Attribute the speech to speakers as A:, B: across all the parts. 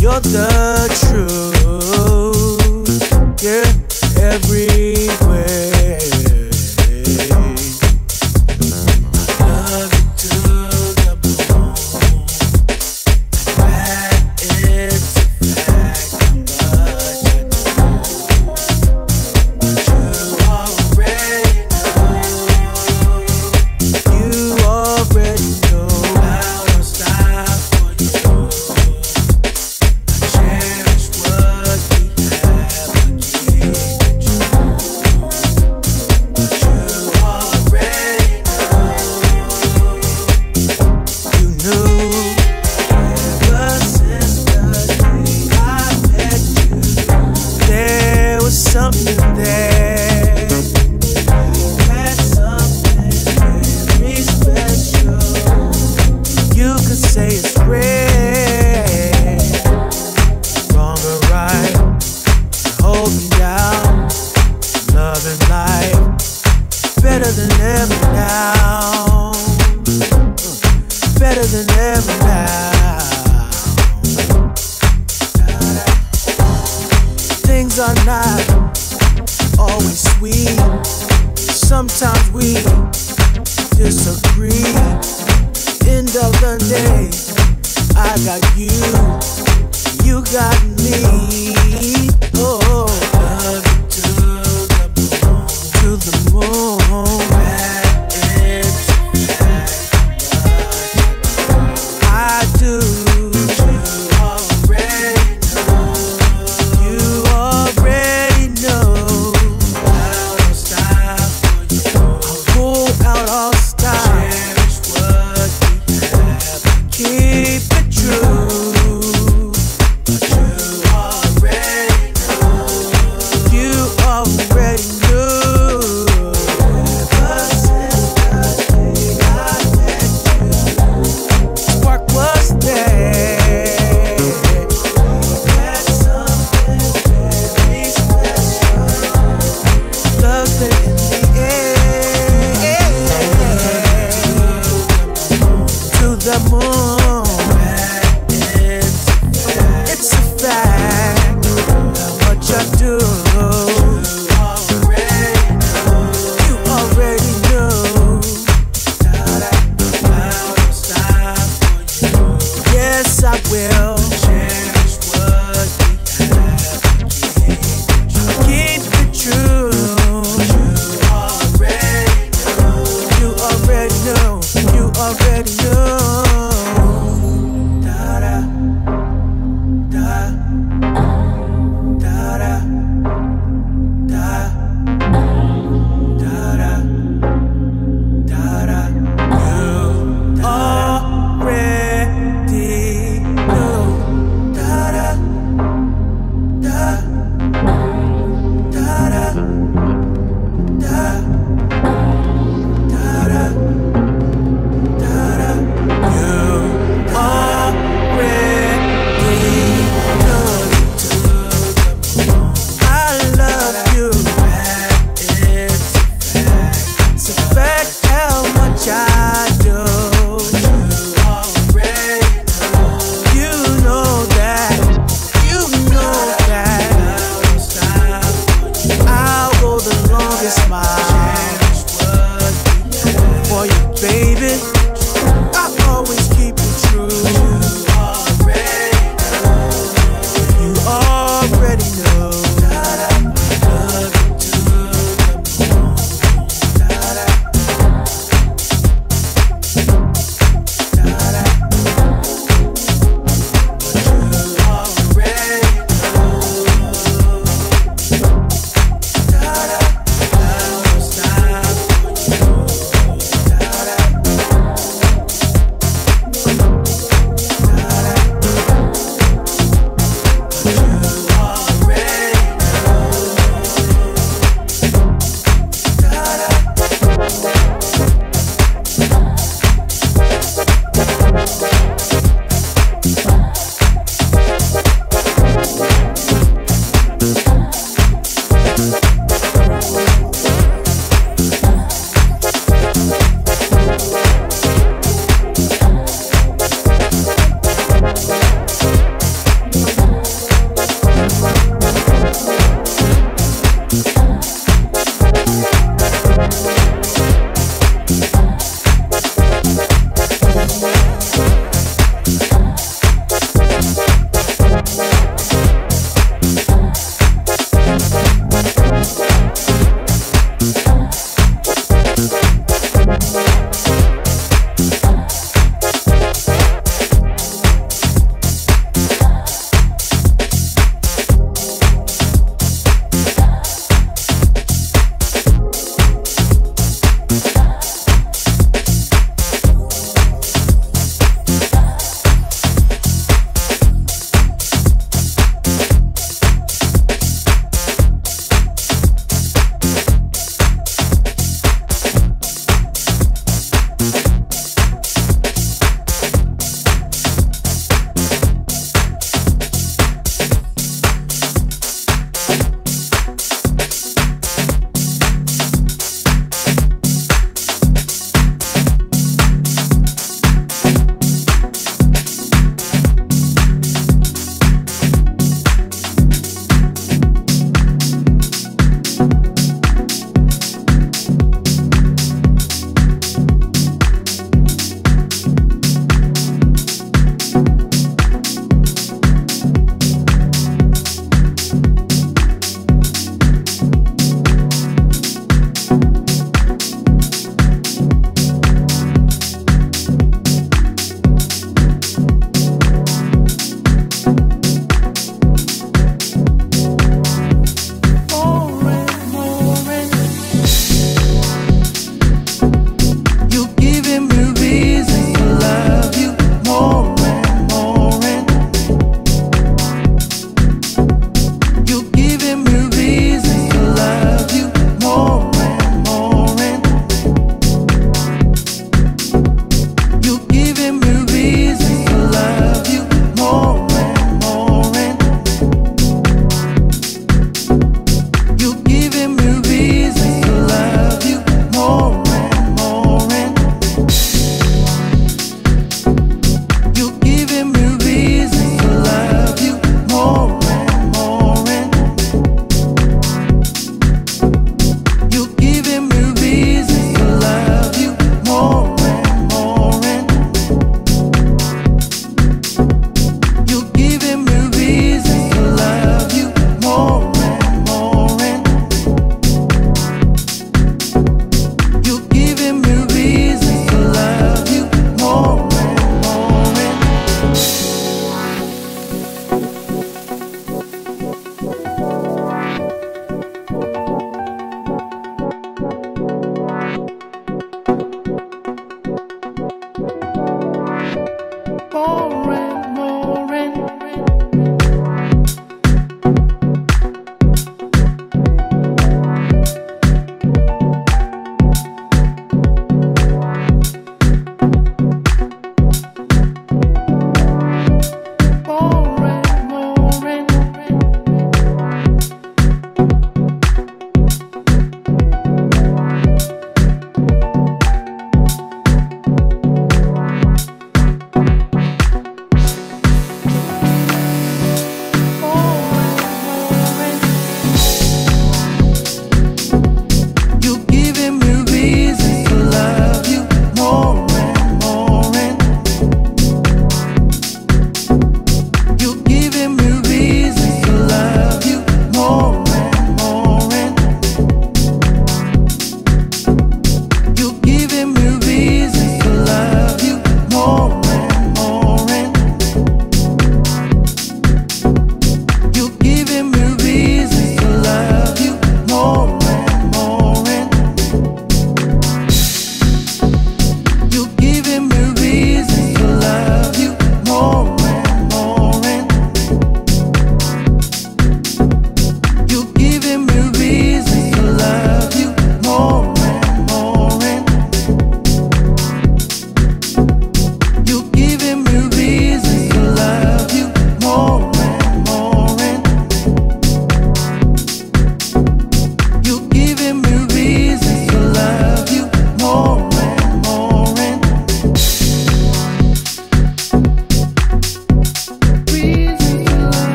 A: You're the truth. Yeah, everywhere.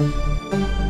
B: Música